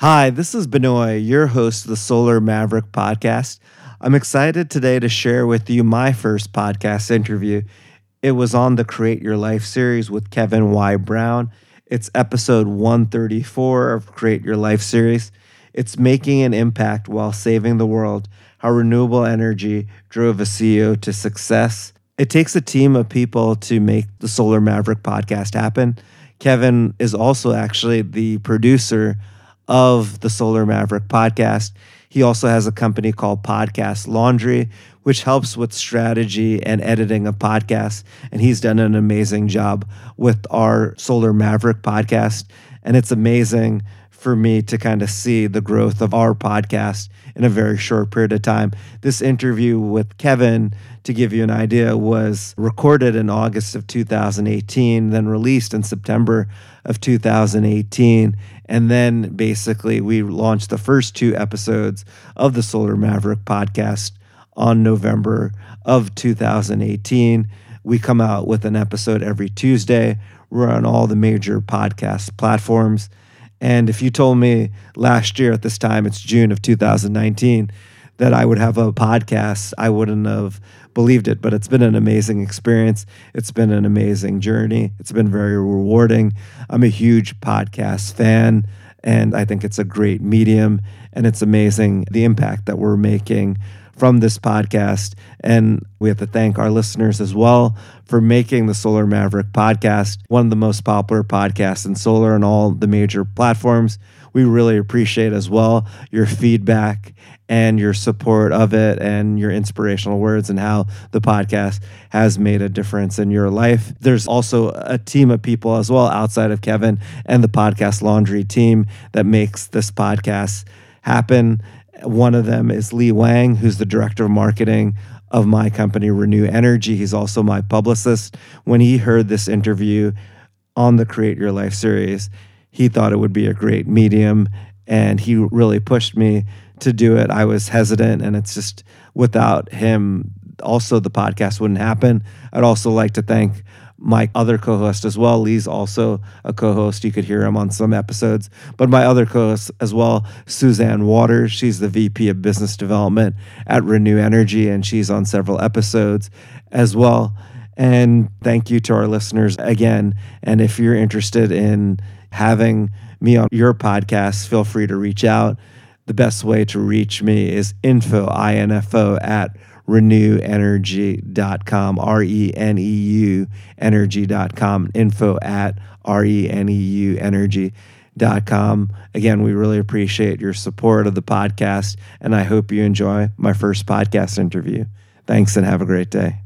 Hi, this is Benoy, your host of the Solar Maverick podcast. I'm excited today to share with you my first podcast interview. It was on the Create Your Life series with Kevin Y. Brown. It's episode 134 of Create Your Life series. It's making an impact while saving the world, how renewable energy drove a CEO to success. It takes a team of people to make the Solar Maverick podcast happen. Kevin is also actually the producer of the Solar Maverick podcast. He also has a company called Podcast Laundry, which helps with strategy and editing of podcasts. And he's done an amazing job with our Solar Maverick podcast. And it's amazing for me to kind of see the growth of our podcast in a very short period of time. This interview with Kevin, to give you an idea, was recorded in August of 2018, then released in September of 2018. And then basically, we launched the first two episodes of the Solar Maverick podcast on November of 2018. We come out with an episode every Tuesday. We're on all the major podcast platforms. And if you told me last year at this time, it's June of 2019, that I would have a podcast, I wouldn't have believed it. But it's been an amazing experience. It's been an amazing journey. It's been very rewarding. I'm a huge podcast fan, and I think it's a great medium. And it's amazing the impact that we're making from this podcast. And we have to thank our listeners as well for making the Solar Maverick podcast one of the most popular podcasts in solar on all the major platforms. We really appreciate as well your feedback and your support of it and your inspirational words and how the podcast has made a difference in your life. There's also a team of people as well outside of Kevin and the podcast laundry team that makes this podcast happen. One of them is Lee Wang, who's the director of marketing of my company, Reneu Energy. He's also my publicist. When he heard this interview on the Create Your Life series, he thought it would be a great medium and he really pushed me to do it. I was hesitant, and it's just without him, also the podcast wouldn't happen. I'd also like to thank my other co-host as well. Lee's also a co-host. You could hear him on some episodes. But my other co-host as well, Suzanne Waters. She's the VP of Business Development at Reneu Energy, and she's on several episodes as well. And thank you to our listeners again. And if you're interested in having me on your podcast, feel free to reach out. The best way to reach me is info, I-N-F-O, at reneuenergy.com, R-E-N-E-U energy.com, info at R-E-N-E-U energy.com. Again, we really appreciate your support of the podcast, and I hope you enjoy my first podcast interview. Thanks and have a great day.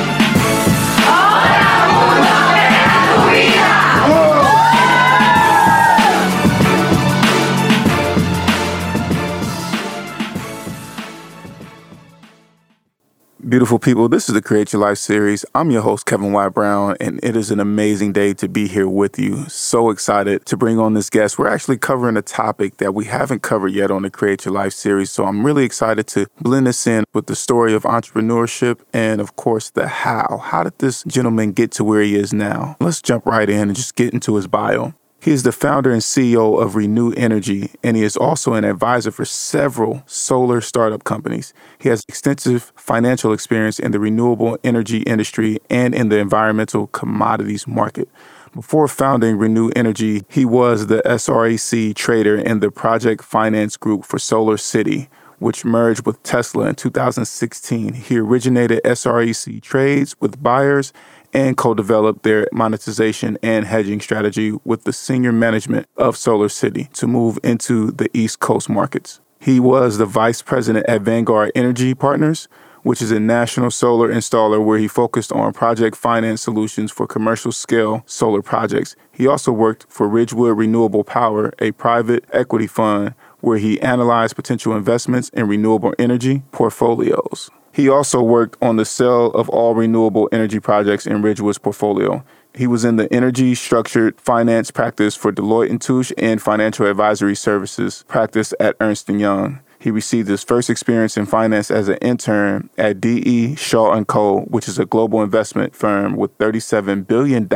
Beautiful people, this is the Create Your Life series. I'm your host, Kevin Y. Brown, and it is an amazing day to be here with you. So excited to bring on this guest. We're actually covering a topic that we haven't covered yet on the Create Your Life series. So I'm really excited to blend this in with the story of entrepreneurship and, of course, the how. How did this gentleman get to where he is now? Let's jump right in and just get into his bio. He is the founder and CEO of Reneu Energy, and he is also an advisor for several solar startup companies. He has extensive financial experience in the renewable energy industry and in the environmental commodities market. Before founding Reneu Energy, he was the SREC trader in the project finance group for Solar City, which merged with Tesla in 2016. He originated SREC trades with buyers and co developed their monetization and hedging strategy with the senior management of Solar City to move into the East Coast markets. He was the vice president at Vanguard Energy Partners, which is a national solar installer where he focused on project finance solutions for commercial scale solar projects. He also worked for Ridgewood Renewable Power, a private equity fund where he analyzed potential investments in renewable energy portfolios. He also worked on the sale of all renewable energy projects in Ridgewood's portfolio. He was in the energy structured finance practice for Deloitte and Touche and financial advisory services practice at Ernst & Young. He received his first experience in finance as an intern at D.E. Shaw & Co., which is a global investment firm with $37 billion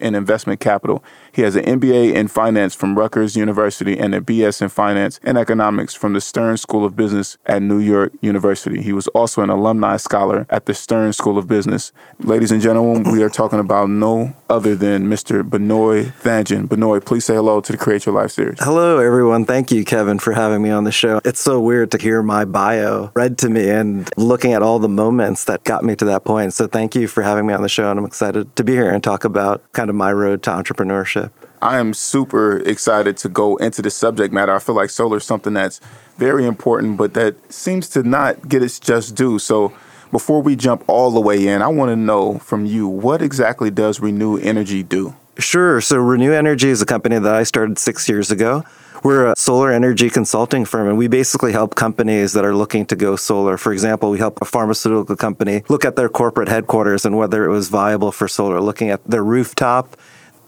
in investment capital. He has an MBA in finance from Rutgers University and a BS in finance and economics from the Stern School of Business at New York University. He was also an alumni scholar at the Stern School of Business. Ladies and gentlemen, we are talking about no other than Mr. Benoy Thanjan. Benoy, please say hello to the Create Your Life series. Hello, everyone. Thank you, Kevin, for having me on the show. It's so weird to hear my bio read to me and looking at all the moments that got me to that point. So thank you for having me on the show. And I'm excited to be here and talk about kind of my road to entrepreneurship. I am super excited to go into the subject matter. I feel like solar is something that's very important, but that seems to not get its just due. So before we jump all the way in, I want to know from you what exactly does Reneu Energy do? Sure. So Reneu Energy is a company that I started six years ago. We're a solar energy consulting firm, and we basically help companies that are looking to go solar. For example, we help a pharmaceutical company look at their corporate headquarters and whether it was viable for solar, looking at their rooftop,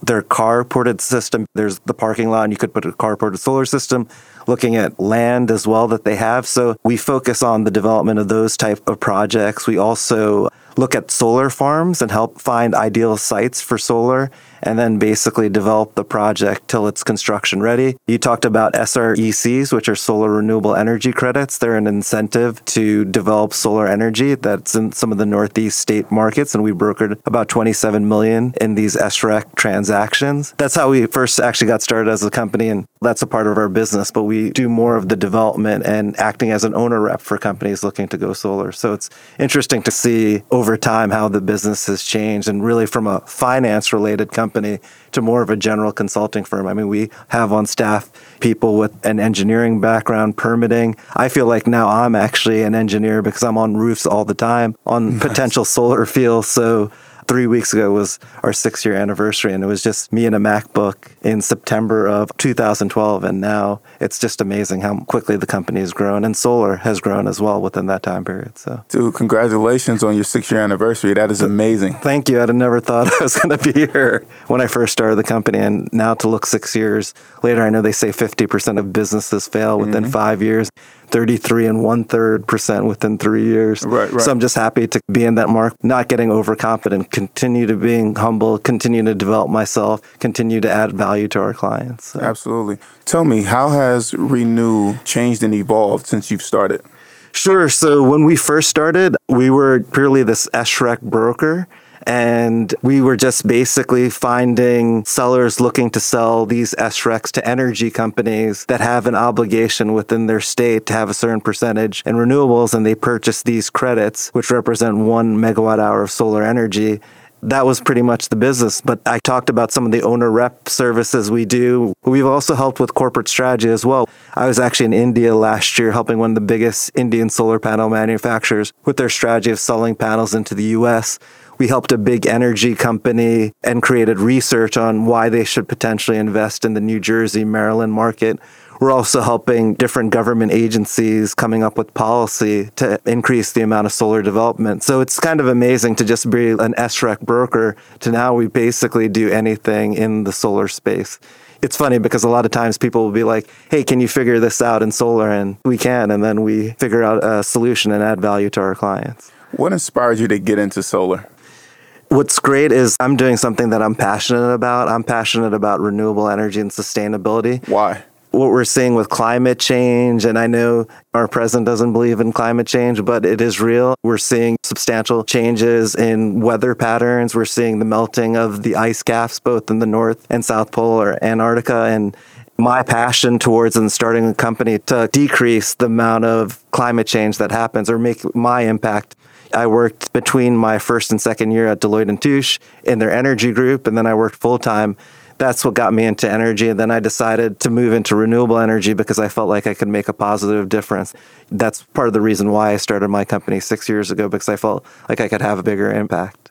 their carported system. There's the parking lot, and you could put a carported solar system. Looking at land as well that they have. So we focus on the development of those type of projects. We also look at solar farms and help find ideal sites for solar and then basically develop the project till it's construction ready. You talked about SRECs, which are solar renewable energy credits. They're an incentive to develop solar energy that's in some of the Northeast state markets, and we brokered about 27 million in these SREC transactions. That's how we first actually got started as a company, and that's a part of our business, but we do more of the development and acting as an owner rep for companies looking to go solar. So it's interesting to see over time how the business has changed and really from a finance related company to more of a general consulting firm. I mean, we have on staff people with an engineering background, permitting. I feel like now I'm actually an engineer because I'm on roofs all the time on nice. potential solar fields. So three weeks ago was our six year anniversary, and it was just me and a MacBook in September of 2012. And now it's just amazing how quickly the company has grown, and solar has grown as well within that time period. So, dude, congratulations on your six year anniversary. That is amazing. Thank you. I'd have never thought I was going to be here when I first started the company, and now to look six years later, I know they say 50% of businesses fail within mm-hmm. five years. 33 and one third percent within three years. Right, right. So I'm just happy to be in that mark, not getting overconfident, continue to being humble, continue to develop myself, continue to add value to our clients. So. Absolutely. Tell me, how has Reneu changed and evolved since you've started? Sure. So when we first started, we were purely this SREC broker. And we were just basically finding sellers looking to sell these SRECs to energy companies that have an obligation within their state to have a certain percentage in renewables. And they purchase these credits, which represent one megawatt hour of solar energy that was pretty much the business. But I talked about some of the owner rep services we do. We've also helped with corporate strategy as well. I was actually in India last year helping one of the biggest Indian solar panel manufacturers with their strategy of selling panels into the US. We helped a big energy company and created research on why they should potentially invest in the New Jersey, Maryland market. We're also helping different government agencies coming up with policy to increase the amount of solar development. So it's kind of amazing to just be an SREC broker to now we basically do anything in the solar space it's funny because a lot of times people will be like, hey, can you figure this out in solar? And we can. And then we figure out a solution and add value to our clients. What inspired you to get into solar? What's great is I'm doing something that I'm passionate about. I'm passionate about renewable energy and sustainability. Why? What we're seeing with climate change, and I know our president doesn't believe in climate change, but it is real. We're seeing substantial changes in weather patterns. We're seeing the melting of the ice caps, both in the North and South Pole or Antarctica. And my passion towards and starting a company to decrease the amount of climate change that happens or make my impact I worked between my first and second year at Deloitte and Touche in their energy group, and then I worked full time that's what got me into energy. And then I decided to move into renewable energy because I felt like I could make a positive difference. That's part of the reason why I started my company six years ago because I felt like I could have a bigger impact.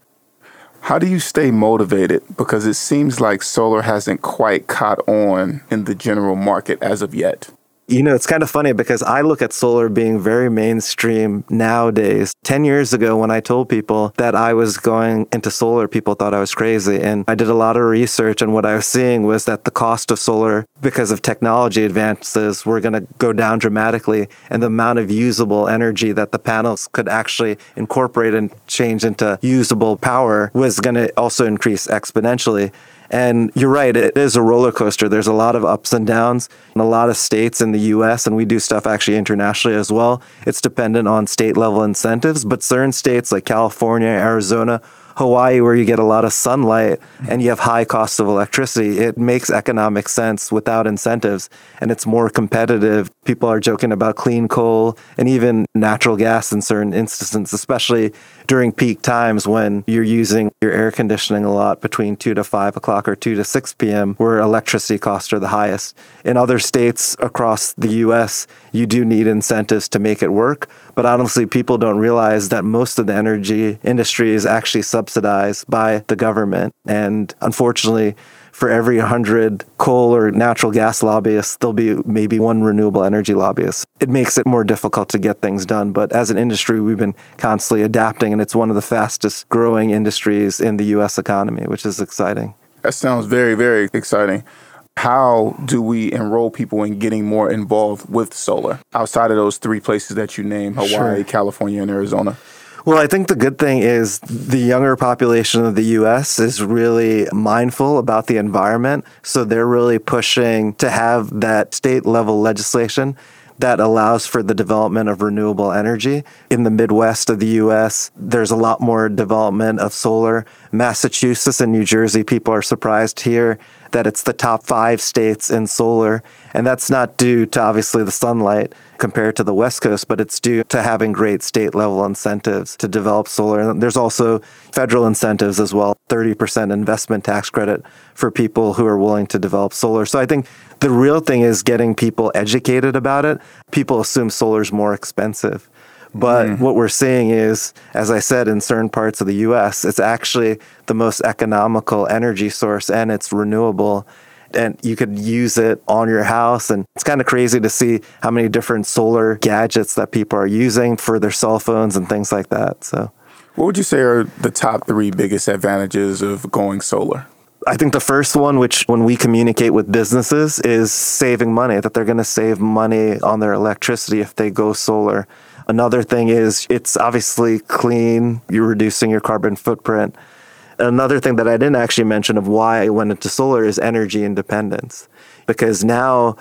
How do you stay motivated? Because it seems like solar hasn't quite caught on in the general market as of yet. You know, it's kind of funny because I look at solar being very mainstream nowadays. 10 years ago, when I told people that I was going into solar, people thought I was crazy. And I did a lot of research, and what I was seeing was that the cost of solar, because of technology advances, were going to go down dramatically. And the amount of usable energy that the panels could actually incorporate and change into usable power was going to also increase exponentially. And you're right, it is a roller coaster. There's a lot of ups and downs in a lot of states in the US, and we do stuff actually internationally as well. It's dependent on state level incentives, but certain states like California, Arizona, Hawaii, where you get a lot of sunlight and you have high costs of electricity, it makes economic sense without incentives and it's more competitive. People are joking about clean coal and even natural gas in certain instances, especially during peak times when you're using your air conditioning a lot between 2 to 5 o'clock or 2 to 6 p.m., where electricity costs are the highest. In other states across the US, you do need incentives to make it work. But honestly, people don't realize that most of the energy industry is actually subsidized by the government. And unfortunately, for every 100 coal or natural gas lobbyists, there'll be maybe one renewable energy lobbyist. It makes it more difficult to get things done. But as an industry, we've been constantly adapting, and it's one of the fastest growing industries in the US economy, which is exciting. That sounds very, very exciting. How do we enroll people in getting more involved with solar outside of those three places that you named Hawaii, Sure. California, and Arizona? Well, I think the good thing is the younger population of the US is really mindful about the environment. So they're really pushing to have that state level legislation that allows for the development of renewable energy. In the Midwest of the US, there's a lot more development of solar. Massachusetts and New Jersey, people are surprised here that it's the top five states in solar. And that's not due to obviously the sunlight compared to the West Coast, but it's due to having great state level incentives to develop solar. And there's also federal incentives as well 30% investment tax credit for people who are willing to develop solar. So I think the real thing is getting people educated about it. People assume solar is more expensive. But mm-hmm. what we're seeing is, as I said, in certain parts of the US, it's actually the most economical energy source and it's renewable. And you could use it on your house. And it's kind of crazy to see how many different solar gadgets that people are using for their cell phones and things like that. So What would you say are the top three biggest advantages of going solar? I think the first one, which when we communicate with businesses, is saving money, that they're going to save money on their electricity if they go solar. Another thing is it's obviously clean, you're reducing your carbon footprint. Another thing that I didn't actually mention of why I went into solar is energy independence. Because now,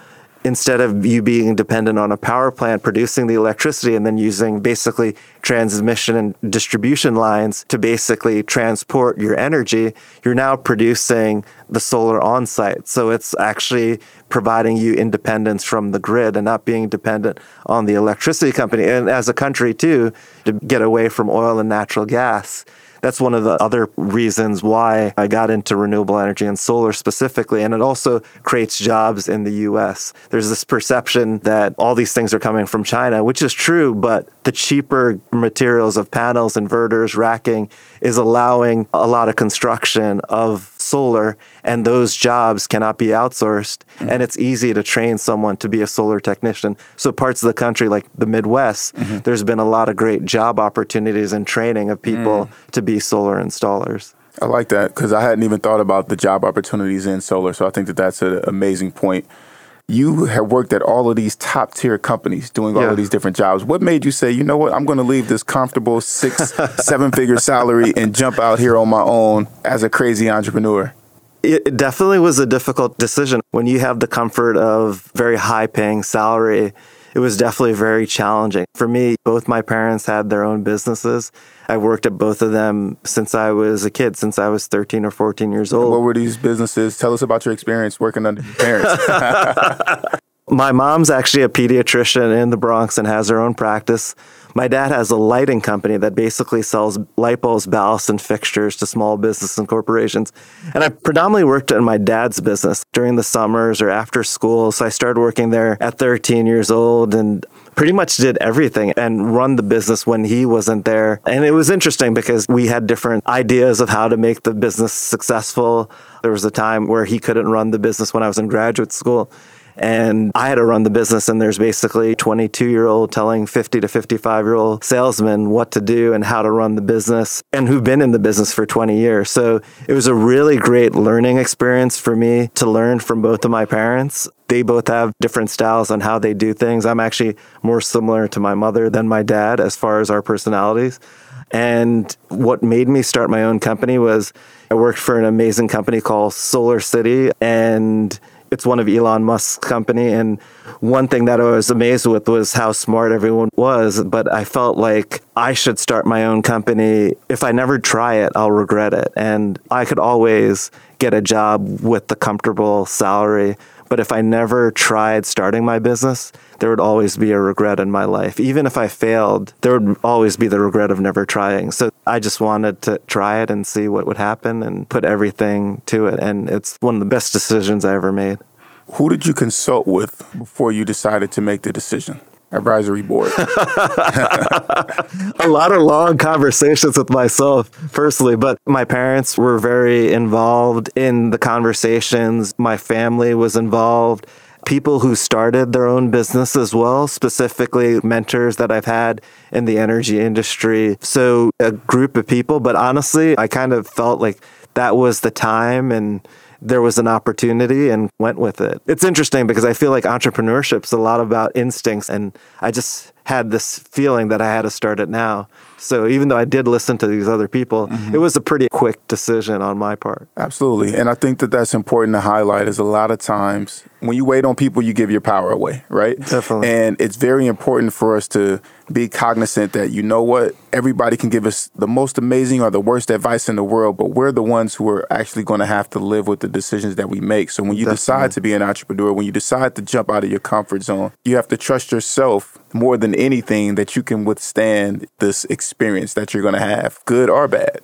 instead of you being dependent on a power plant producing the electricity and then using basically transmission and distribution lines to basically transport your energy, you're now producing the solar on site. So it's actually providing you independence from the grid and not being dependent on the electricity company. And as a country, too, to get away from oil and natural gas that's one of the other reasons why I got into renewable energy and solar specifically. And it also creates jobs in the US. There's this perception that all these things are coming from China, which is true, but the cheaper materials of panels, inverters, racking is allowing a lot of construction of solar and those jobs cannot be outsourced. Mm-hmm. And it's easy to train someone to be a solar technician. So parts of the country like the midwest mm-hmm. there's been a lot of great job opportunities and training of people mm. to be solar installers. I like that because I hadn't even thought about the job opportunities in solar. So I think that that's an amazing point. You have worked at all of these top tier companies doing all Yeah. of these different jobs. What made you say, you know what, I'm going to leave this comfortable six, seven figure salary and jump out here on my own as a crazy entrepreneur? it it definitely was a difficult decision when you have the comfort of very high paying salary it was definitely very challenging for me both my parents had their own businesses i worked at both of them since i was a kid since i was 13 or 14 years old What were these businesses? Tell us about your experience working under your parents. My mom's actually a pediatrician in the Bronx and has her own practice. My dad has a lighting company that basically sells light bulbs, ballasts, and fixtures to small business and corporations. And I predominantly worked in my dad's business during the summers or after school. So I started working there at 13 years old and pretty much did everything and run the business when he wasn't there. And it was interesting because we had different ideas of how to make the business successful. There was a time where he couldn't run the business when I was in graduate school. And I had to run the business, and there's basically 22 year old telling 50 to 55 year old salesmen what to do and how to run the business and who've been in the business for 20 years. So it was a really great learning experience for me to learn from both of my parents. They both have different styles on how they do things. I'm actually more similar to my mother than my dad as far as our personalities. And what made me start my own company was I worked for an amazing company called Solar City and it's one of Elon Musk's company. And one thing that I was amazed with was how smart everyone was. But I felt like I should start my own company. If I never try it, I'll regret it. And I could always get a job with the comfortable salary. But if I never tried starting my business, there would always be a regret in my life. Even if I failed, there would always be the regret of never trying. So I just wanted to try it and see what would happen and put everything to it. And it's one of the best decisions I ever made. Who did you consult with before you decided to make the decision? Advisory board. a lot of long conversations with myself personally, but my parents were very involved in the conversations. My family was involved. People who started their own business as well, specifically mentors that I've had in the energy industry. So, a group of people, but honestly, I kind of felt like that was the time and there was an opportunity and went with it. It's interesting because I feel like entrepreneurship's a lot about instincts and I just had this feeling that I had to start it now. So even though I did listen to these other people, mm-hmm. it was a pretty quick decision on my part. Absolutely. And I think that that's important to highlight is a lot of times when you wait on people, you give your power away, right? Definitely. And it's very important for us to be cognizant that you know what everybody can give us the most amazing or the worst advice in the world but we're the ones who are actually going to have to live with the decisions that we make so when you Definitely. decide to be an entrepreneur when you decide to jump out of your comfort zone you have to trust yourself more than anything that you can withstand this experience that you're going to have good or bad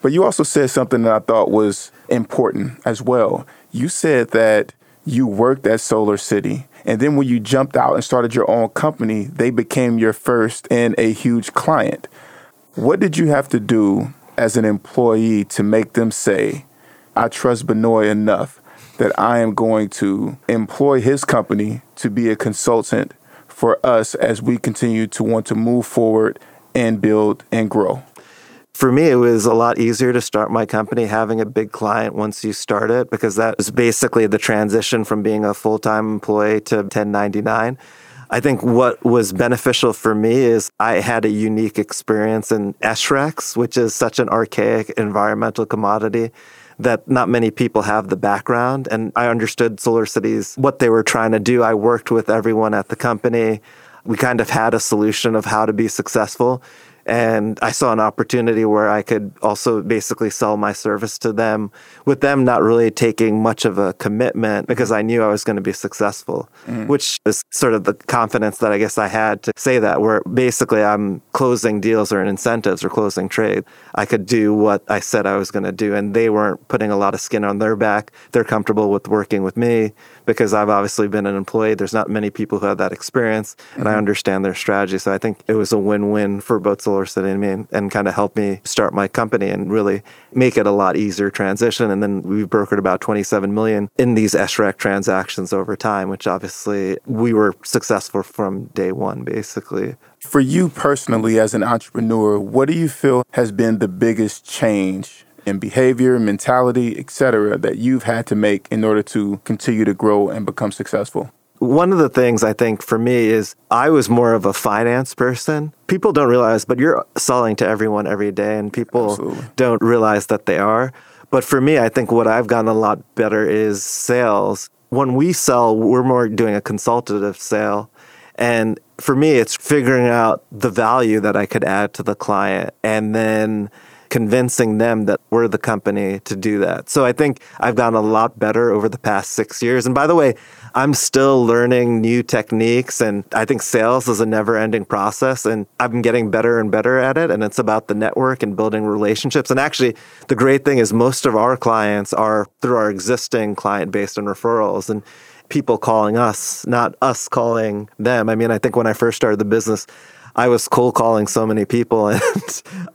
but you also said something that i thought was important as well you said that you worked at solar city and then when you jumped out and started your own company, they became your first and a huge client. What did you have to do as an employee to make them say, I trust Benoy enough that I am going to employ his company to be a consultant for us as we continue to want to move forward and build and grow? for me, it was a lot easier to start my company having a big client once you start it because that was basically the transition from being a full time employee to 1099. I think what was beneficial for me is I had a unique experience in SRECs, which is such an archaic environmental commodity that not many people have the background. And I understood Solar Cities, what they were trying to do. I worked with everyone at the company. We kind of had a solution of how to be successful. And I saw an opportunity where I could also basically sell my service to them with them not really taking much of a commitment because I knew I was going to be successful, mm. which is sort of the confidence that I guess I had to say that, where basically I'm closing deals or incentives or closing trade. I could do what I said I was going to do. And they weren't putting a lot of skin on their back. They're comfortable with working with me because I've obviously been an employee. There's not many people who have that experience, and mm-hmm. I understand their strategy. So I think it was a win-win for both Solar City and me, and, and kind of helped me start my company and really make it a lot easier transition. And then we've brokered about 27 million in these SREC transactions over time, which obviously we were successful from day one, basically. For you personally, as an entrepreneur, what do you feel has been the biggest change in behavior, mentality, etc., that you've had to make in order to continue to grow and become successful? One of the things I think for me is I was more of a finance person. People don't realize, but you're selling to everyone every day, and people Absolutely. don't realize that they are. But for me, I think what I've gotten a lot better is sales. When we sell, we're more doing a consultative sale. And for me, it's figuring out the value that I could add to the client and then convincing them that we're the company to do that. So I think I've gotten a lot better over the past six years. And by the way, I'm still learning new techniques, and I think sales is a never ending process. And I've been getting better and better at it. And it's about the network and building relationships. And actually, the great thing is most of our clients are through our existing client base and referrals. And people calling us, not us calling them. I mean, I think when I first started the business, I was cold calling so many people and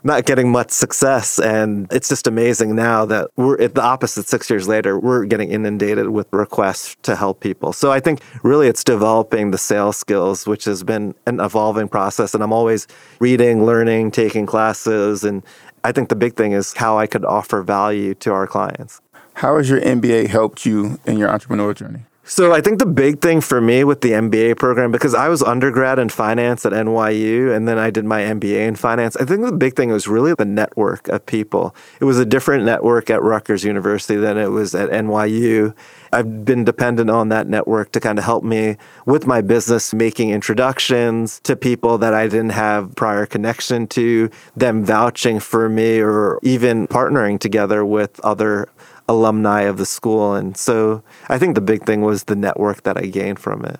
not getting much success. And it's just amazing now that we're at the opposite six years later, we're getting inundated with requests to help people. So I think really it's developing the sales skills, which has been an evolving process. And I'm always reading, learning, taking classes. And I think the big thing is how I could offer value to our clients. How has your MBA helped you in your entrepreneur journey? So I think the big thing for me with the MBA program, because I was undergrad in finance at NYU and then I did my MBA in finance, I think the big thing was really the network of people. It was a different network at Rutgers University than it was at NYU. I've been dependent on that network to kind of help me with my business, making introductions to people that I didn't have prior connection to, them vouching for me, or even partnering together with other alumni of the school. And so I think the big thing was the network that I gained from it.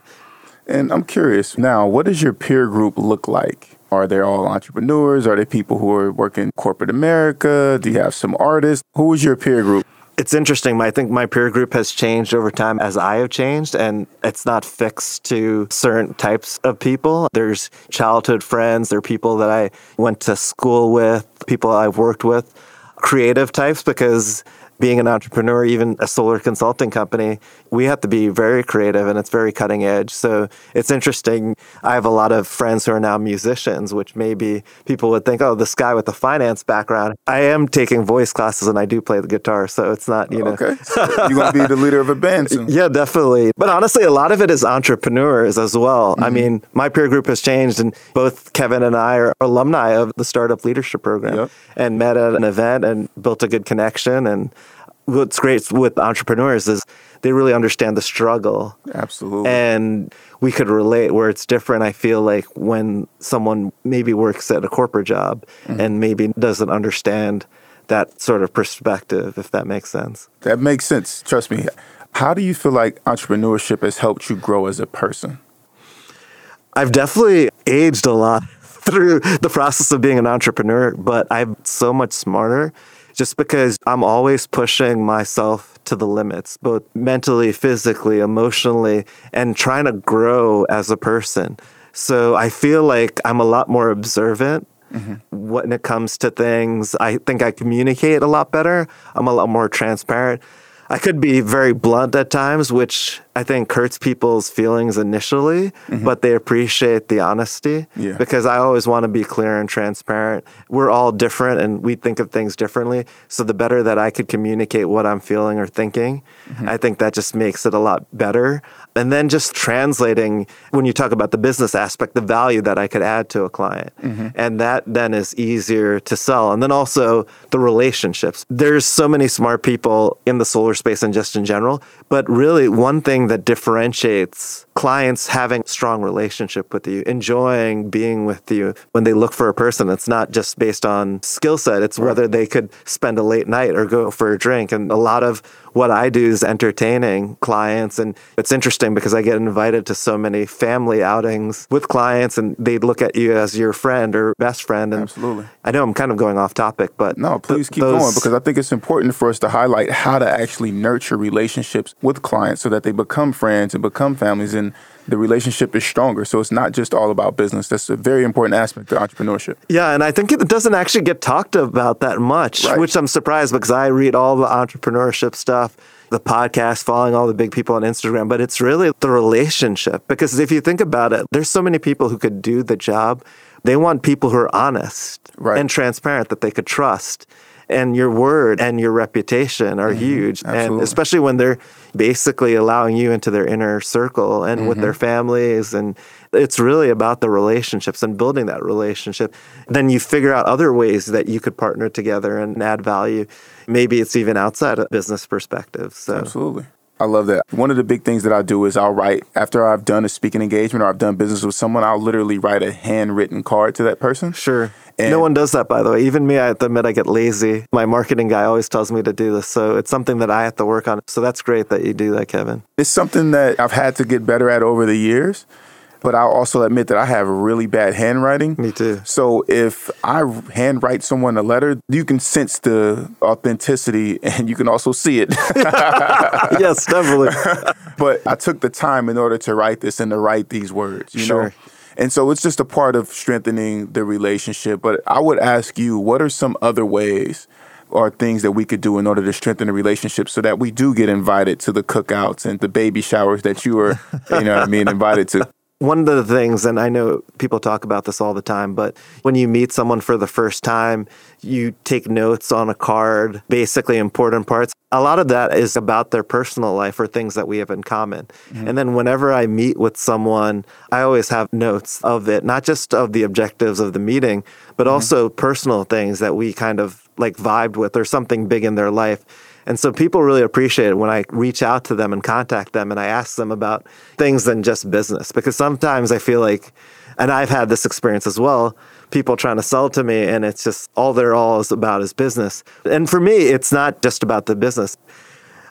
And I'm curious now, what does your peer group look like? Are they all entrepreneurs? Are they people who are working corporate America? Do you have some artists? Who is your peer group? It's interesting. I think my peer group has changed over time as I have changed, and it's not fixed to certain types of people. There's childhood friends, there are people that I went to school with, people I've worked with, creative types, because being an entrepreneur, even a solar consulting company, we have to be very creative and it's very cutting edge. So it's interesting. I have a lot of friends who are now musicians, which maybe people would think, oh, this guy with the finance background. I am taking voice classes and I do play the guitar. So it's not, you know. Okay. So you're going to be the leader of a band soon. yeah, definitely. But honestly, a lot of it is entrepreneurs as well. Mm-hmm. I mean, my peer group has changed and both Kevin and I are alumni of the Startup Leadership Program yep. and met at an event and built a good connection and what's great with entrepreneurs is they really understand the struggle. Absolutely. And we could relate where it's different. I feel like when someone maybe works at a corporate job mm-hmm. and maybe doesn't understand that sort of perspective, if that makes sense. That makes sense. Trust me. How do you feel like entrepreneurship has helped you grow as a person? I've definitely aged a lot through the process of being an entrepreneur, but I'm so much smarter just because I'm always pushing myself to the limits, both mentally, physically, emotionally, and trying to grow as a person. So I feel like I'm a lot more observant mm-hmm. when it comes to things. I think I communicate a lot better. I'm a lot more transparent. I could be very blunt at times, which I think hurts people's feelings initially, mm-hmm. but they appreciate the honesty yeah. because I always want to be clear and transparent. We're all different and we think of things differently. So the better that I could communicate what I'm feeling or thinking, mm-hmm. I think that just makes it a lot better. And then just translating when you talk about the business aspect, the value that I could add to a client. Mm-hmm. And that then is easier to sell. And then also the relationships. There's so many smart people in the solar space and just in general. But really, one thing that differentiates clients having strong relationship with you, enjoying being with you when they look for a person. It's not just based on skill set. It's whether they could spend a late night or go for a drink. And a lot of what I do is entertaining clients. And it's interesting because I get invited to so many family outings with clients and they look at you as your friend or best friend. And Absolutely. I know I'm kind of going off topic, but no, please th- keep those... going because I think it's important for us to highlight how to actually nurture relationships with clients so that they become friends and become families. And the relationship is stronger. So it's not just all about business. That's a very important aspect of entrepreneurship. Yeah, and I think it doesn't actually get talked about that much, right. which I'm surprised because I read all the entrepreneurship stuff, the podcast, following all the big people on Instagram, but it's really the relationship. Because if you think about it, there's so many people who could do the job. They want people who are honest right. and transparent that they could trust and your word and your reputation are mm-hmm. huge. Absolutely. And especially when they're basically allowing you into their inner circle and mm-hmm. with their families. And it's really about the relationships and building that relationship. Then you figure out other ways that you could partner together and add value. Maybe it's even outside a business perspective. So. Absolutely. I love that. One of the big things that I do is I'll write after I've done a speaking engagement or I've done business with someone, I'll literally write a handwritten card to that person. Sure. And no one does that, by the way. Even me, I admit, I get lazy. My marketing guy always tells me to do this. So it's something that I have to work on. So that's great that you do that, Kevin. It's something that I've had to get better at over the years. But I'll also admit that I have really bad handwriting. Me too. So if I handwrite someone a letter, you can sense the authenticity and you can also see it. yes, definitely. but I took the time in order to write this and to write these words, you Sure. know? And so it's just a part of strengthening the relationship. But I would ask you, what are some other ways or things that we could do in order to strengthen the relationship so that we do get invited to the cookouts and the baby showers that you are, you know I mean, invited to? One of the things, and I know people talk about this all the time, but when you meet someone for the first time, you take notes on a card, basically important parts. A lot of that is about their personal life or things that we have in common. Mm-hmm. And then whenever I meet with someone, I always have notes of it, not just of the objectives of the meeting, but mm-hmm. also personal things that we kind of like vibed with or something big in their life. And so people really appreciate it when I reach out to them and contact them and I ask them about things than just business. Because sometimes I feel like, and I've had this experience as well, people trying to sell to me and it's just all they're all is about is business. And for me, it's not just about the business.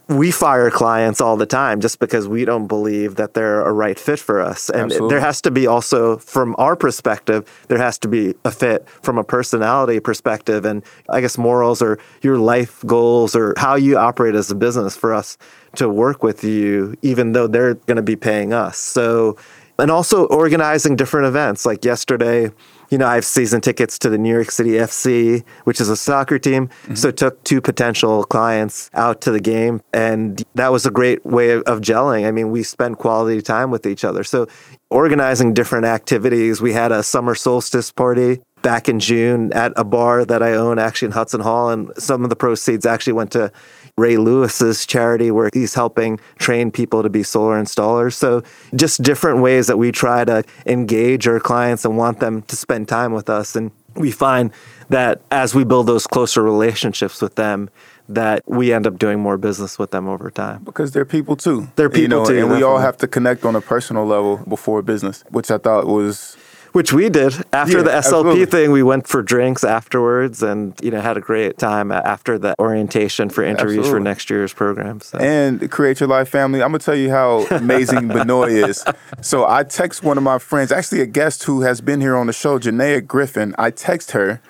We fire clients all the time just because we don't believe that they're a right fit for us. And Absolutely. there has to be also, from our perspective, there has to be a fit from a personality perspective and I guess morals or your life goals or how you operate as a business for us to work with you, even though they're going to be paying us. So, and also organizing different events. Like yesterday, you know, I have season tickets to the New York City FC, which is a soccer team. Mm-hmm. So took two potential clients out to the game. And that was a great way of, of gelling. I mean, we spent quality time with each other. So organizing different activities. We had a summer solstice party back in June at a bar that I own actually in Hudson Hall. And some of the proceeds actually went to Ray Lewis's charity where he's helping train people to be solar installers. So just different ways that we try to engage our clients and want them to spend time with us. And we find that as we build those closer relationships with them, that we end up doing more business with them over time. Because they're people too. They're you people know, too, And we all have to connect on a personal level before business, which I thought was Which we did after Yeah, the SLP absolutely. thing. We went for drinks afterwards, and you know had a great time after the orientation for interviews for next year's program. So. and create your life family. I'm gonna tell you how amazing Benoy is. So I text one of my friends, actually a guest who has been here on the show, Janaea Griffin. I text her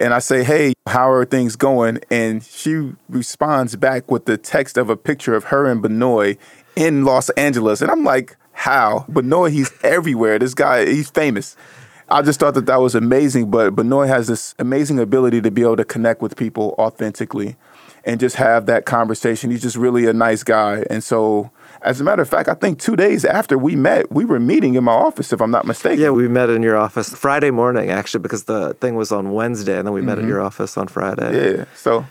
and I say, "Hey, how are things going?" And she responds back with the text of a picture of her and Benoy in Los Angeles, and I'm like, "How? but Benoy? He's everywhere. This guy, he's famous." I just thought that that was amazing. But Benoy has this amazing ability to be able to connect with people authentically and just have that conversation. He's just really a nice guy. And so, as a matter of fact, I think two days after we met, we were meeting in my office, if I'm not mistaken. Yeah, we met in your office Friday morning, actually, because the thing was on Wednesday, and then we met in mm-hmm. your office on Friday. Yeah. So,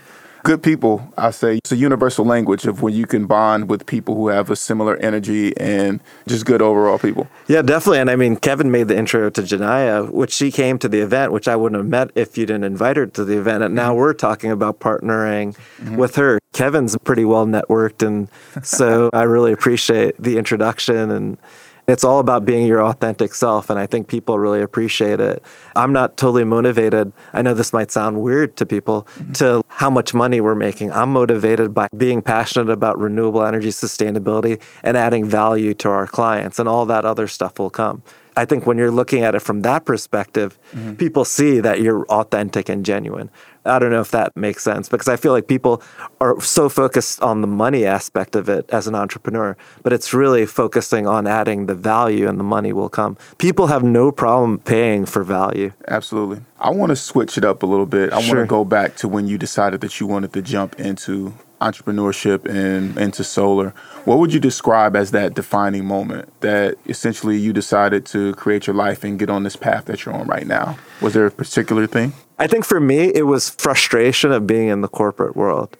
good people, I say. It's a universal language of when you can bond with people who have a similar energy and just good overall people. Yeah, definitely. And I mean, Kevin made the intro to Janaya, which she came to the event, which I wouldn't have met if you didn't invite her to the event. And now mm-hmm. we're talking about partnering mm-hmm. with her. Kevin's pretty well networked. And so I really appreciate the introduction. And it's all about being your authentic self. And I think people really appreciate it. I'm not totally motivated. I know this might sound weird to people mm-hmm. to how much money we're making. I'm motivated by being passionate about renewable energy sustainability and adding value to our clients, and all that other stuff will come. I think when you're looking at it from that perspective, mm-hmm. people see that you're authentic and genuine. I don't know if that makes sense because I feel like people are so focused on the money aspect of it as an entrepreneur, but it's really focusing on adding the value and the money will come. People have no problem paying for value. Absolutely. I want to switch it up a little bit. I want to go back to when you decided that you wanted to jump into entrepreneurship and into solar. What would you describe as that defining moment that essentially you decided to create your life and get on this path that you're on right now? Was there a particular thing? I think for me, it was frustration of being in the corporate world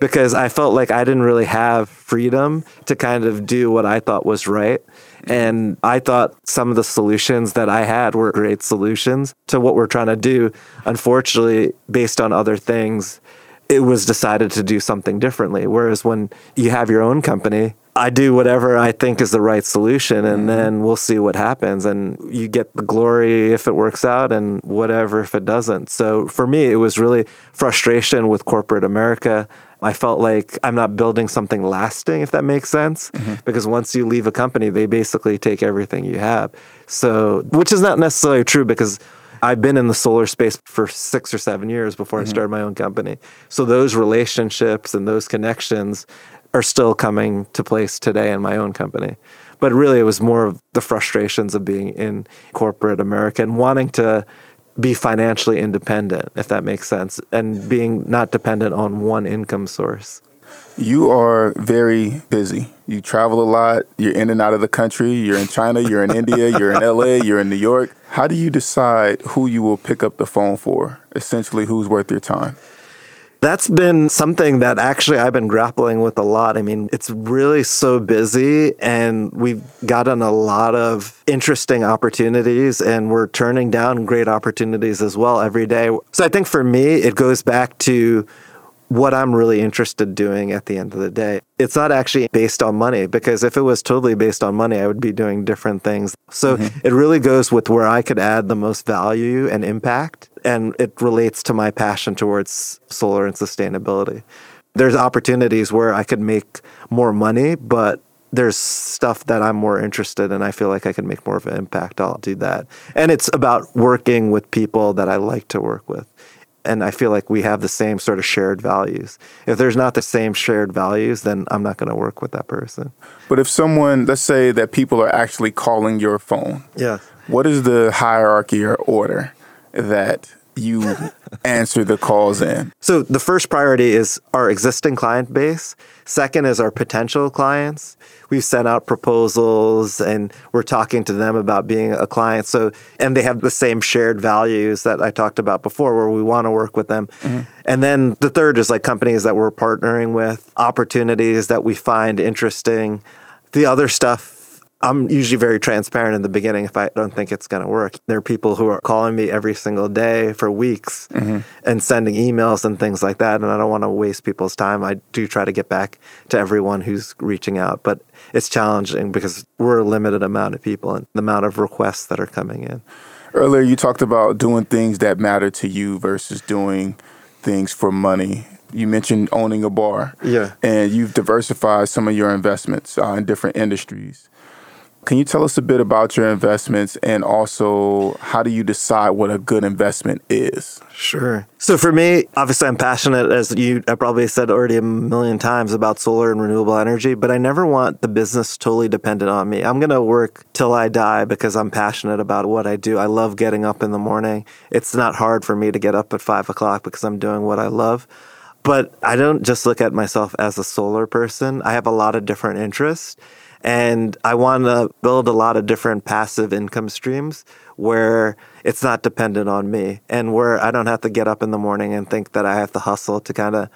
because I felt like I didn't really have freedom to kind of do what I thought was right. And I thought some of the solutions that I had were great solutions to what we're trying to do. Unfortunately, based on other things, it was decided to do something differently. Whereas when you have your own company, I do whatever I think is the right solution, and mm-hmm. then we'll see what happens. And you get the glory if it works out, and whatever if it doesn't. So for me, it was really frustration with corporate America. I felt like I'm not building something lasting, if that makes sense. Mm-hmm. Because once you leave a company, they basically take everything you have. So, which is not necessarily true because I've been in the solar space for six or seven years before I mm-hmm. started my own company. So those relationships and those connections are still coming to place today in my own company. But really, it was more of the frustrations of being in corporate America and wanting to be financially independent, if that makes sense, and being not dependent on one income source. You are very busy. You travel a lot. You're in and out of the country. You're in China. You're in India. You're in LA. You're in New York. How do you decide who you will pick up the phone for? Essentially, who's worth your time? That's been something that actually I've been grappling with a lot. I mean, it's really so busy and we've gotten a lot of interesting opportunities and we're turning down great opportunities as well every day. So I think for me, it goes back to what I'm really interested doing at the end of the day. It's not actually based on money because if it was totally based on money, I would be doing different things. So mm-hmm. it really goes with where I could add the most value and impact. And it relates to my passion towards solar and sustainability. There's opportunities where I could make more money, but there's stuff that I'm more interested in. I feel like I can make more of an impact. I'll do that. And it's about working with people that I like to work with and I feel like we have the same sort of shared values. If there's not the same shared values, then I'm not going to work with that person. But if someone, let's say that people are actually calling your phone, Yeah. what is the hierarchy or order that you answer the calls in? So the first priority is our existing client base. Second is our potential clients. We've sent out proposals and we're talking to them about being a client. So, and they have the same shared values that I talked about before where we want to work with them. Mm-hmm. And then the third is like companies that we're partnering with, opportunities that we find interesting. The other stuff I'm usually very transparent in the beginning if I don't think it's going to work. There are people who are calling me every single day for weeks and sending emails and things like that. And I don't want to waste people's time. I do try to get back to everyone who's reaching out, but it's challenging because we're a limited amount of people and the amount of requests that are coming in. Earlier, you talked about doing things that matter to you versus doing things for money. You mentioned owning a bar. Yeah. And you've diversified some of your investments uh, in different industries. Can you tell us a bit about your investments and also how do you decide what a good investment is? Sure. So for me, obviously, I'm passionate, as you I probably said already a million times about solar and renewable energy, but I never want the business totally dependent on me. I'm going to work till I die because I'm passionate about what I do. I love getting up in the morning. It's not hard for me to get up at five o'clock because I'm doing what I love. But I don't just look at myself as a solar person. I have a lot of different interests. And I want to build a lot of different passive income streams where it's not dependent on me and where I don't have to get up in the morning and think that I have to hustle to kind of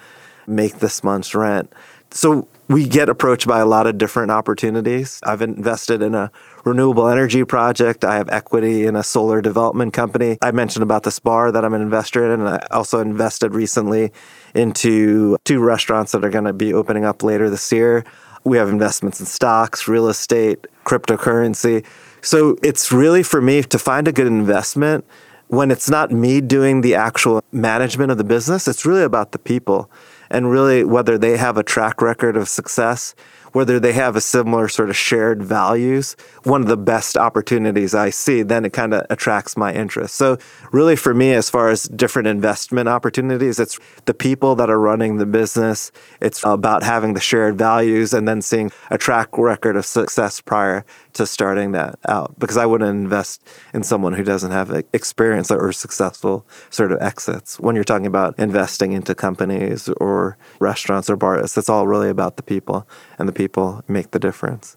make this month's rent. So we get approached by a lot of different opportunities. I've invested in a renewable energy project. I have equity in a solar development company. I mentioned about this bar that I'm an investor in, and I also invested recently into two restaurants that are going to be opening up later this year. We have investments in stocks, real estate, cryptocurrency. So it's really for me to find a good investment when it's not me doing the actual management of the business, it's really about the people and really whether they have a track record of success, whether they have a similar sort of shared values. One of the best opportunities I see, then it kind of attracts my interest. So, really, for me, as far as different investment opportunities, it's the people that are running the business. It's about having the shared values and then seeing a track record of success prior to starting that out. Because I wouldn't invest in someone who doesn't have experience or successful sort of exits. When you're talking about investing into companies or restaurants or bars, it's all really about the people, and the people make the difference.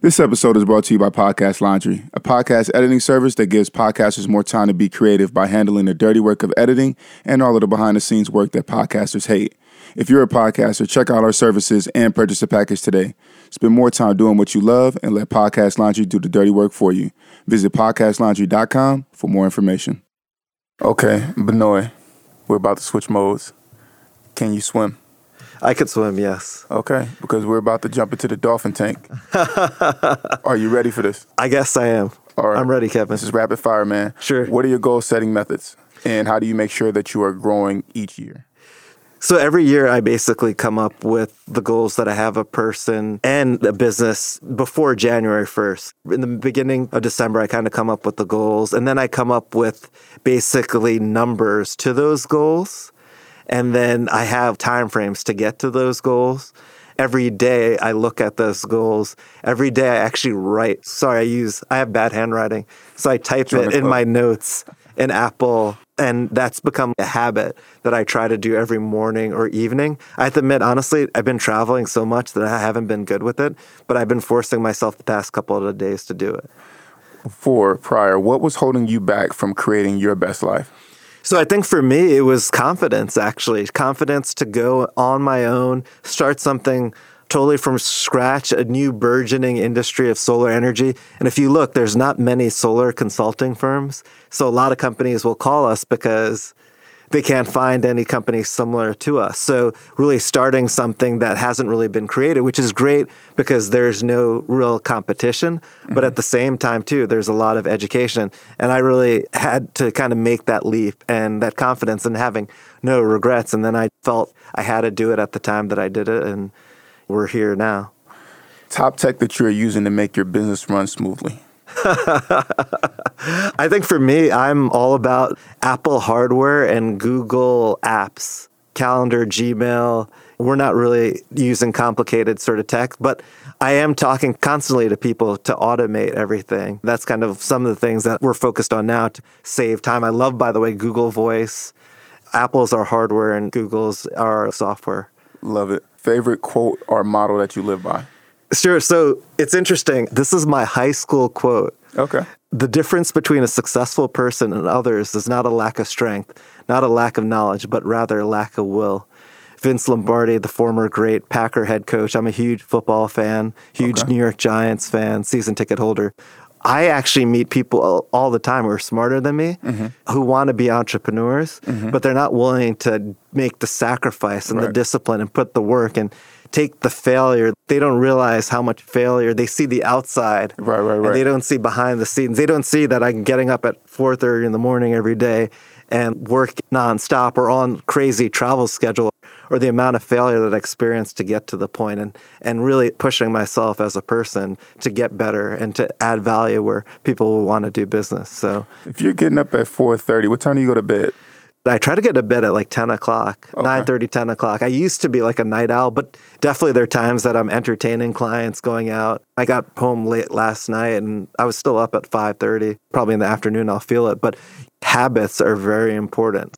This episode is brought to you by Podcast Laundry, a podcast editing service that gives podcasters more time to be creative by handling the dirty work of editing and all of the behind the scenes work that podcasters hate. If you're a podcaster, check out our services and purchase a package today. Spend more time doing what you love and let Podcast Laundry do the dirty work for you. Visit podcastlaundry.com for more information. Okay, Benoy, we're about to switch modes. Can you swim? I could swim, yes. Okay, because we're about to jump into the dolphin tank. Are you ready for this? I guess I am. All right. I'm ready, Kevin. This is rapid fire, man. Sure. What are your goal setting methods? And how do you make sure that you are growing each year? So every year I basically come up with the goals that I have a person and a business before January 1st. In the beginning of December, I kind of come up with the goals and then I come up with basically numbers to those goals. And then I have timeframes to get to those goals. Every day I look at those goals. Every day I actually write. Sorry, I use, I have bad handwriting. So I type it in my notes in Apple. And that's become a habit that I try to do every morning or evening. I have to admit, honestly, I've been traveling so much that I haven't been good with it, but I've been forcing myself the past couple of days to do it. For prior, what was holding you back from creating your best life? So I think for me, it was confidence, actually. Confidence to go on my own, start something totally from scratch, a new burgeoning industry of solar energy. And if you look, there's not many solar consulting firms. So a lot of companies will call us because they can't find any company similar to us. So really starting something that hasn't really been created, which is great because there's no real competition. But at mm-hmm. the same time, too, there's a lot of education. And I really had to kind of make that leap and that confidence and having no regrets. And then I felt I had to do it at the time that I did it. And we're here now. Top tech that you're using to make your business run smoothly. I think for me, I'm all about Apple hardware and Google apps, calendar, Gmail. We're not really using complicated sort of tech, but I am talking constantly to people to automate everything. That's kind of some of the things that we're focused on now to save time. I love, by the way, Google Voice. Apple's our hardware and Google's our software. Love it. Favorite quote or model that you live by? Sure. So it's interesting. This is my high school quote. Okay. The difference between a successful person and others is not a lack of strength, not a lack of knowledge, but rather a lack of will. Vince Lombardi, the former great Packer head coach, I'm a huge football fan, huge Okay. New York Giants fan, season ticket holder. I actually meet people all- the time who are smarter than me, mm-hmm. who want to be entrepreneurs, mm-hmm. but they're not willing to make the sacrifice and the discipline and put the work and take the failure. They don't realize how much failure they see the outside. Right, right, and right. they don't see behind the scenes. They don't see that I'm getting up at 4:30 in the morning every day and work nonstop or on crazy travel schedule or the amount of failure that I experienced to get to the point and and really pushing myself as a person to get better and to add value where people will want to do business. So If you're getting up at 4:30, what time do you go to bed? I try to get to bed at like 10 o'clock, Okay. 9 10 o'clock. I used to be like a night owl, but definitely there are times that I'm entertaining clients going out. I got home late last night and I was still up at 5.30. Probably in the afternoon I'll feel it, but habits are very important.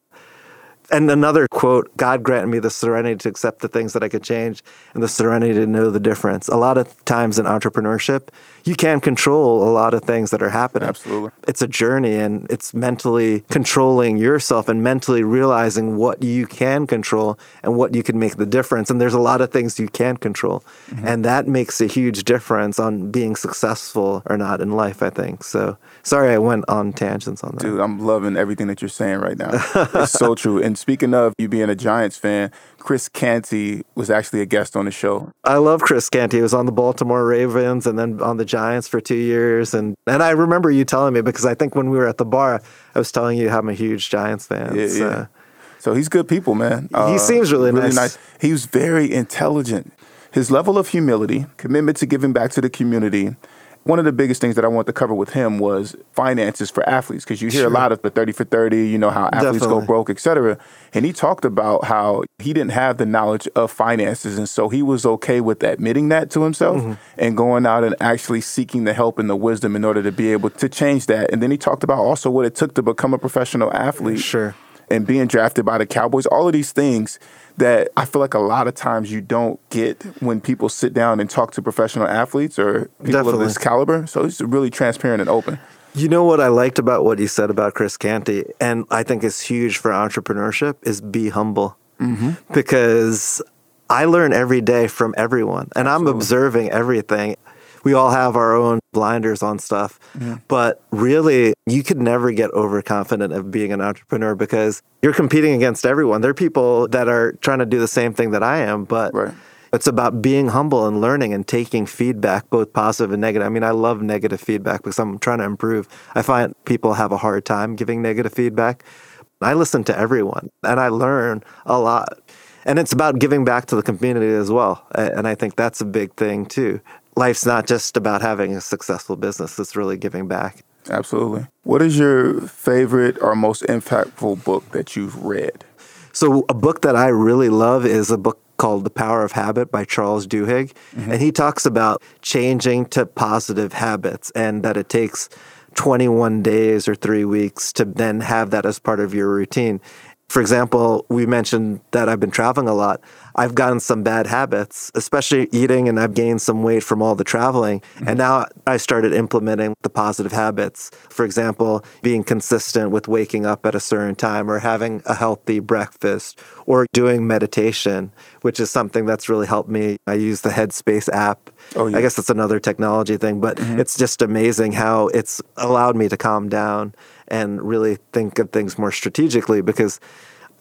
And another quote God granted me the serenity to accept the things that I could change and the serenity to know the difference. A lot of times in entrepreneurship, you can't control a lot of things that are happening. Absolutely. It's a journey and it's mentally controlling yourself and mentally realizing what you can control and what you can make the difference. And there's a lot of things you can't control. Mm-hmm. And that makes a huge difference on being successful or not in life, I think. So sorry I went on tangents on that. Dude, I'm loving everything that you're saying right now. it's so true. And speaking of you being a Giants fan, Chris Canty was actually a guest on the show. I love Chris Canty. He was on the Baltimore Ravens and then on the Giants for two years. And, and I remember you telling me because I think when we were at the bar, I was telling you how I'm a huge Giants fan. Yeah, So- yeah. So he's good people, man. Uh, He seems really nice. He was very intelligent. His level of humility, commitment to giving back to the community. One of the biggest things that I wanted to cover with him was finances for athletes because you hear a lot of the 30 for 30, you know, how athletes Definitely. go broke, et cetera. And he talked about how he didn't have the knowledge of finances. And so he was okay with admitting that to himself Mm-hmm. and going out and actually seeking the help and the wisdom in order to be able to change that. And then he talked about also what it took to become a professional athlete Sure. and being drafted by the Cowboys, all of these things that I feel like a lot of times you don't get when people sit down and talk to professional athletes or people Definitely. of this caliber. So it's really transparent and open. You know what I liked about what you said about Chris Canty, and I think is huge for entrepreneurship, is be humble. Mm-hmm. Because I learn every day from everyone, and I'm observing everything. We all have our own blinders on stuff. But really, you could never get overconfident of being an entrepreneur because you're competing against everyone. There are people that are trying to do the same thing that I am, but Right. it's about being humble and learning and taking feedback, both positive and negative. I mean, I love negative feedback because I'm trying to improve. I find people have a hard time giving negative feedback. I listen to everyone and I learn a lot. And it's about giving back to the community as well. And I think that's a big thing too. Life's not just about having a successful business, it's really giving back. Absolutely. What is your favorite or most impactful book that you've read? So, a book that I really love is a book called The Power of Habit by Charles Duhigg. Mm-hmm. And he talks about changing to positive habits and that it takes 21 days or three weeks to then have that as part of your routine. For example, we mentioned that I've been traveling a lot. I've gotten some bad habits, especially eating, and I've gained some weight from all the traveling. And mm-hmm. now I started implementing the positive habits. For example, being consistent with waking up at a certain time or having a healthy breakfast or doing meditation, which is something that's really helped me. I use the Headspace app. Oh, yeah. I guess it's another technology thing, but mm-hmm. it's just amazing how it's allowed me to calm down and really think of things more strategically because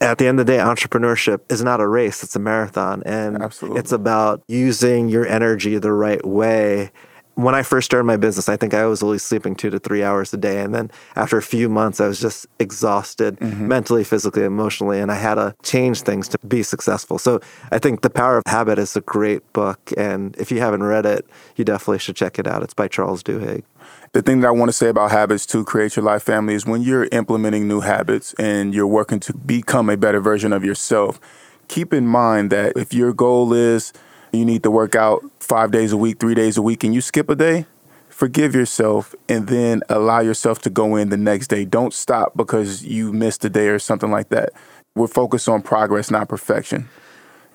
at the end of the day, entrepreneurship is not a race, it's a marathon. And Absolutely. it's about using your energy the right way. When I first started my business, I think I was only sleeping two to three hours a day. And then after a few months, I was just exhausted mm-hmm. mentally, physically, emotionally, and I had to change things to be successful. So I think The Power of Habit is a great book. And if you haven't read it, you definitely should check it out. It's by Charles Duhigg. The thing that I want to say about habits to create your life family is when you're implementing new habits and you're working to become a better version of yourself, keep in mind that if your goal is you need to work out five days a week, three days a week, and you skip a day, forgive yourself and then allow yourself to go in the next day. Don't stop because you missed a day or something like that. We're focused on progress, not perfection.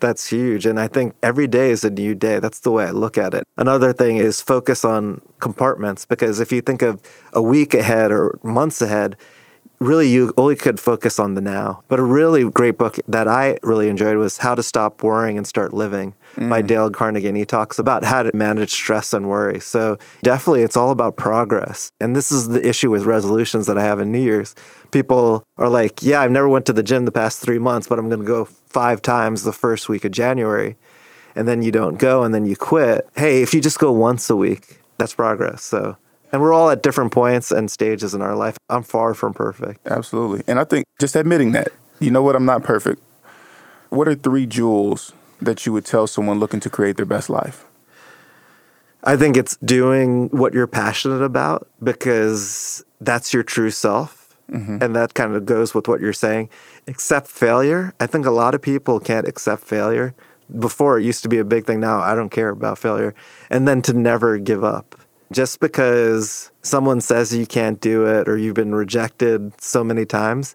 That's huge. And I think every day is a new day. That's the way I look at it. Another thing is focus on compartments because if you think of a week ahead or months ahead, really you only could focus on the now. But a really great book that I really enjoyed was How to Stop Worrying and Start Living by mm. Dale Carnegie. And he talks about how to manage stress and worry. So definitely it's all about progress. And this is the issue with resolutions that I have in New Year's. People are like, yeah, I've never went to the gym the past three months, but I'm going to go five times the first week of January. And then you don't go and then you quit. Hey, if you just go once a week, that's progress. So, and we're all at different points and stages in our life. I'm far from perfect. Absolutely. And I think just admitting that, you know what, I'm not perfect. What are three jewels that you would tell someone looking to create their best life? I think it's doing what you're passionate about because that's your true self. Mm-hmm. And that kind of goes with what you're saying. Accept failure. I think a lot of people can't accept failure. Before it used to be a big thing. Now I don't care about failure. And then to never give up. Just because someone says you can't do it or you've been rejected so many times,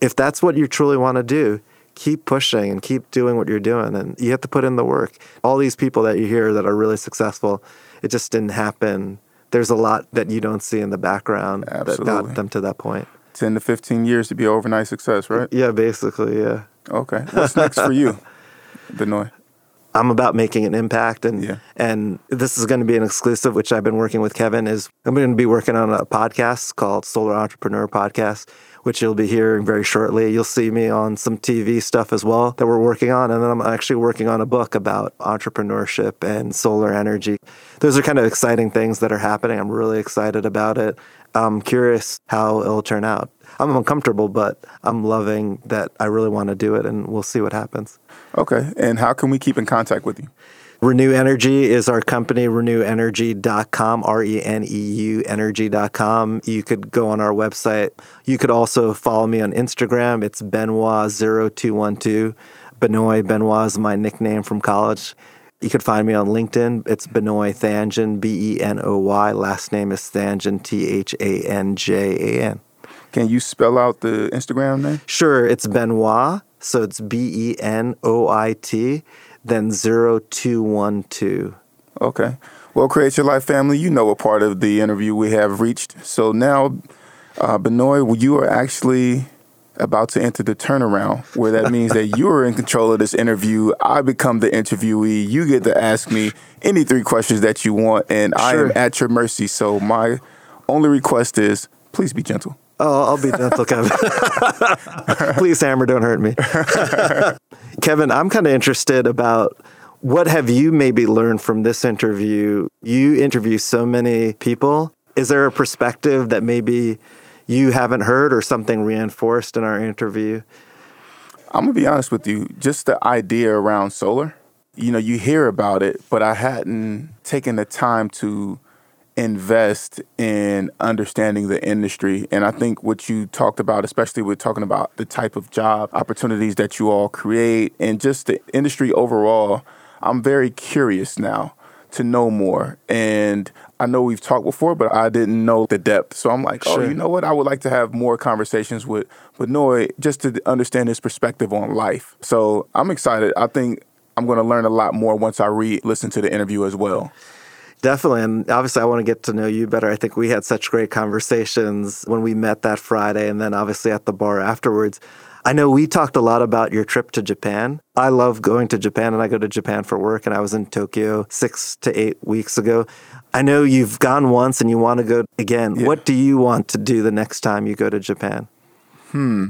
if that's what you truly want to do, keep pushing and keep doing what you're doing. And you have to put in the work. All these people that you hear that are really successful, it just didn't happen. There's a lot that you don't see in the background that got them to that point. 10 to 15 years to be overnight success, right? Yeah, basically, yeah. Okay. What's next for you, Benoy? I'm about making an impact and Yeah. and this is going to be an exclusive which I've been working with Kevin is I'm going to be working on a podcast called Solar Entrepreneur Podcast which you'll be hearing very shortly. You'll see me on some TV stuff as well that we're working on and then I'm actually working on a book about entrepreneurship and solar energy. Those are kind of exciting things that are happening. I'm really excited about it. I'm curious how it'll turn out. I'm uncomfortable, but I'm loving that I really want to do it and we'll see what happens. Okay. And how can we keep in contact with you? Reneu Energy is our company, reneuenergy.com, R E N E U energy.com. You could go on our website. You could also follow me on Instagram. It's Benoit0212. Benoit, Benoit is my nickname from college. You could find me on LinkedIn. It's Benoy Thanjan, B E N O Y. Last name is Thanjan, T H A N J A N. Can you spell out the Instagram name? Sure, it's Benoit. So it's B E N O I T, then 0212. Okay. Well, Create Your Life family, you know what part of the interview we have reached. So now, uh, Benoy, you are actually about to enter the turnaround, where that means that you're in control of this interview. I become the interviewee. You get to ask me any three questions that you want, and I am at your mercy. So my only request is please be gentle. Oh, I'll be gentle, Kevin. Please, Hammer, don't hurt me. Kevin, I'm kind of interested about what have you maybe learned from this interview? You interview so many people. Is there a perspective that maybe you haven't heard or something reinforced in our interview? I'm gonna be honest with you. Just the idea around solar, you know, you hear about it, but I hadn't taken the time to invest in understanding the industry. And I think what you talked about, especially with talking about the type of job opportunities that you all create and just the industry overall, I'm very curious now to know more. And I know we've talked before, but I didn't know the depth. So I'm like, oh, you know what? I would like to have more conversations with with Noy just to understand his perspective on life. So I'm excited. I think I'm going to learn a lot more once I re listen to the interview as well. Definitely. And obviously, I want to get to know you better. I think we had such great conversations when we met that Friday and then obviously at the bar afterwards. I know we talked a lot about your trip to Japan. I love going to Japan and I go to Japan for work, and I was in Tokyo six to eight weeks ago. I know you've gone once and you want to go again. Yeah. What do you want to do the next time you go to Japan? Hmm.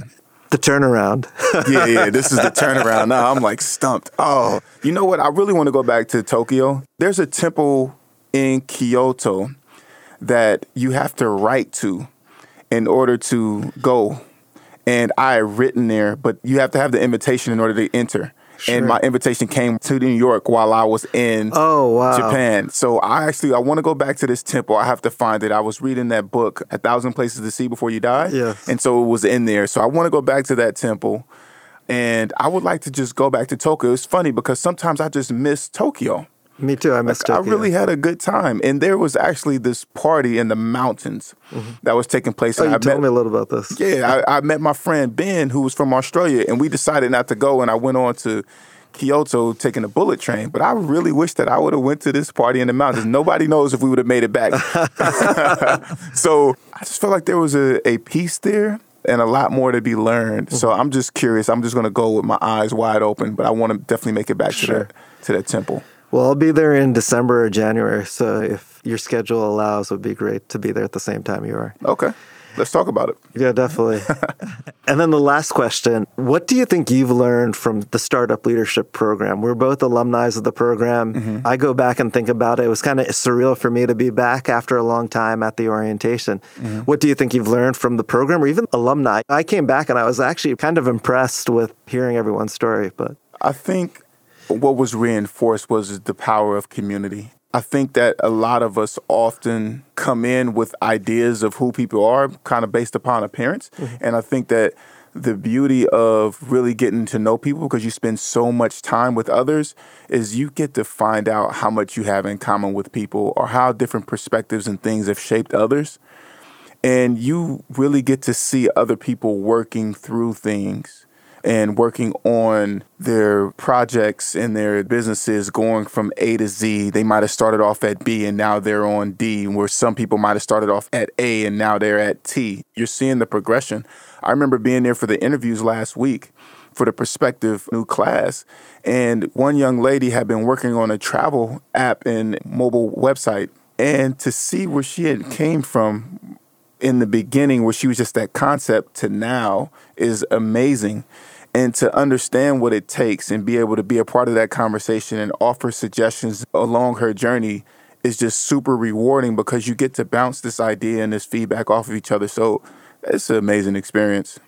The turnaround. yeah, yeah, this is the turnaround now. I'm like stumped. Oh, you know what? I really want to go back to Tokyo. There's a temple in Kyoto that you have to write to in order to go. And I had written there, but you have to have the invitation in order to enter. And my invitation came to New York while I was in Oh, wow. Japan. So I actually I want to go back to this temple. I have to find it. I was reading that book, A Thousand Places to See Before You Die. Yes. And so it was in there. So I want to go back to that temple. And I would like to just go back to Tokyo. It's funny because sometimes I just miss Tokyo. Me too. I missed I Tokyo. really had a good time. And there was actually this party in the mountains that was taking place. Mm-hmm. Oh, you I told met, me a little about this. yeah, I, I met my friend Ben, who was from Australia, and we decided not to go. And I went on to Kyoto taking a bullet train. But I really wish that I would have went to this party in the mountains. Nobody knows if we would have made it back. so I just felt like there was a, a piece there and a lot more to be learned. So Mm-hmm. I'm just curious. I'm just going to go with my eyes wide open. But I want to definitely make it back Sure. to that to that temple. Well, I'll be there in December or January. So if your schedule allows, it would be great to be there at the same time you are. Okay, let's talk about it. Yeah, definitely. and then the last question What do you think you've learned from the Startup Leadership Program? We're both alumni of the program. Mm-hmm. I go back and think about it. It was kind of surreal for me to be back after a long time at the orientation. Mm-hmm. What do you think you've learned from the program or even alumni? I came back and I was actually kind of impressed with hearing everyone's story, but I think what was reinforced was the power of community. I think that a lot of us often come in with ideas of who people are, kind of based upon appearance. Mm-hmm. And I think that the beauty of really getting to know people because you spend so much time with others is you get to find out how much you have in common with people or how different perspectives and things have shaped others. And you really get to see other people working through things and working on their projects and their businesses going from A to Z. They might have started off at B and now they're on D, where some people might have started off at A and now they're at T. You're seeing the progression. I remember being there for the interviews last week for the prospective new class. And one young lady had been working on a travel app and mobile website. And to see where she had came from in the beginning where she was just that concept to now is amazing and to understand what it takes and be able to be a part of that conversation and offer suggestions along her journey is just super rewarding because you get to bounce this idea and this feedback off of each other so it's an amazing experience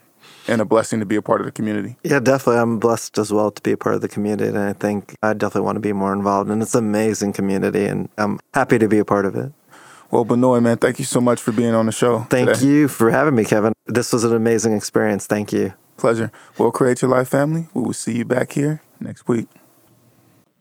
and a blessing to be a part of the community Yeah, definitely. I'm blessed as well to be a part of the community, and I think I definitely want to be more involved. And it's an amazing community, and I'm happy to be a part of it. Well Benoy man thank you so much for being on the show Thank today. you for having me, Kevin. This was an amazing experience. Thank you. Pleasure. Well, Create Your Life family, we will see you back here next week.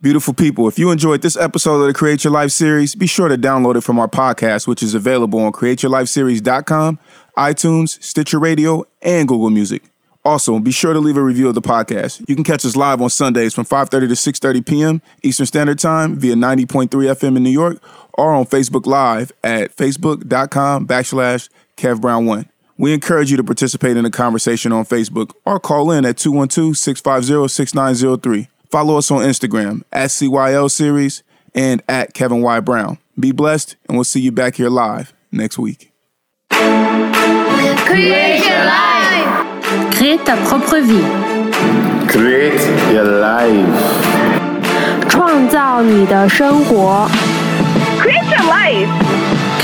Beautiful people, if you enjoyed this episode of the Create Your Life series, be sure to download it from our podcast, which is available on createyourlifeseries.com, iTunes, Stitcher Radio, and Google Music. Also, be sure to leave a review of the podcast. You can catch us live on Sundays from 5:30 to 6:30 p.m. Eastern Standard Time via 90.3 FM in New York or on Facebook Live at facebook.com backslash Kev Brown 1. We encourage you to participate in the conversation on Facebook or call in at 212 650 6903. Follow us on Instagram at CYL Series and at Kevin Y. Brown. Be blessed, and we'll see you back here live next week. Create your life. Crée ta propre vie， Create your life. 创造你的生活。 Create your life.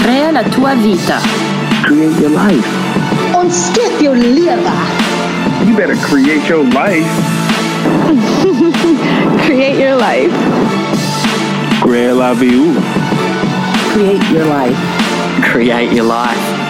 Crea la tua vita. Create your life. Und skip your liver. You better create your life. Create your life. Create la vie. Create your life. Create your life.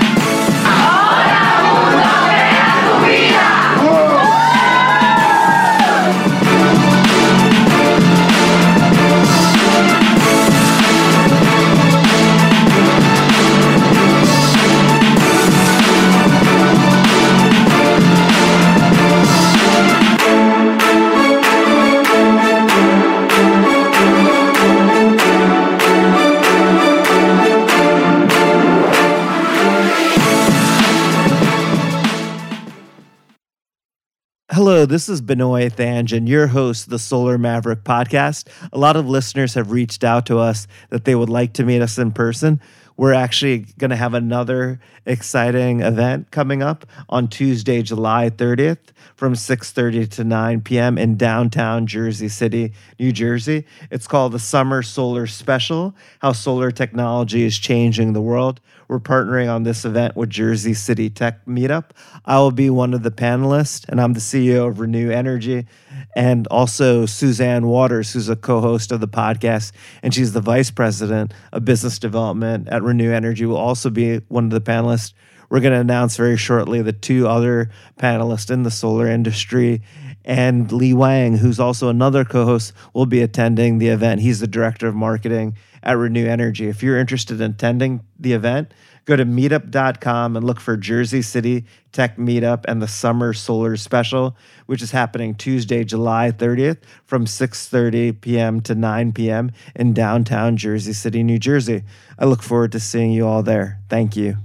Hello, this is Benoy Thanjan, your host the Solar Maverick podcast. A lot of listeners have reached out to us that they would like to meet us in person. We're actually going to have another exciting event coming up on Tuesday, July 30th from 6:30 to 9 p.m. in downtown Jersey City, New Jersey. It's called the Summer Solar Special: How Solar Technology is Changing the World. We're partnering on this event with Jersey City Tech Meetup. I will be one of the panelists, and I'm the CEO of Reneu Energy, and also Suzanne Waters, who's a co-host of the podcast, and she's the vice president of business development at Reneu Energy. Will also be one of the panelists. We're going to announce very shortly the two other panelists in the solar industry. And Lee Wang, who's also another co host, will be attending the event. He's the director of marketing at Reneu Energy. If you're interested in attending the event, go to meetup.com and look for Jersey City Tech Meetup and the Summer Solar Special, which is happening Tuesday, July 30th from 6:30 p.m. to 9 p.m. in downtown Jersey City, New Jersey. I look forward to seeing you all there. Thank you.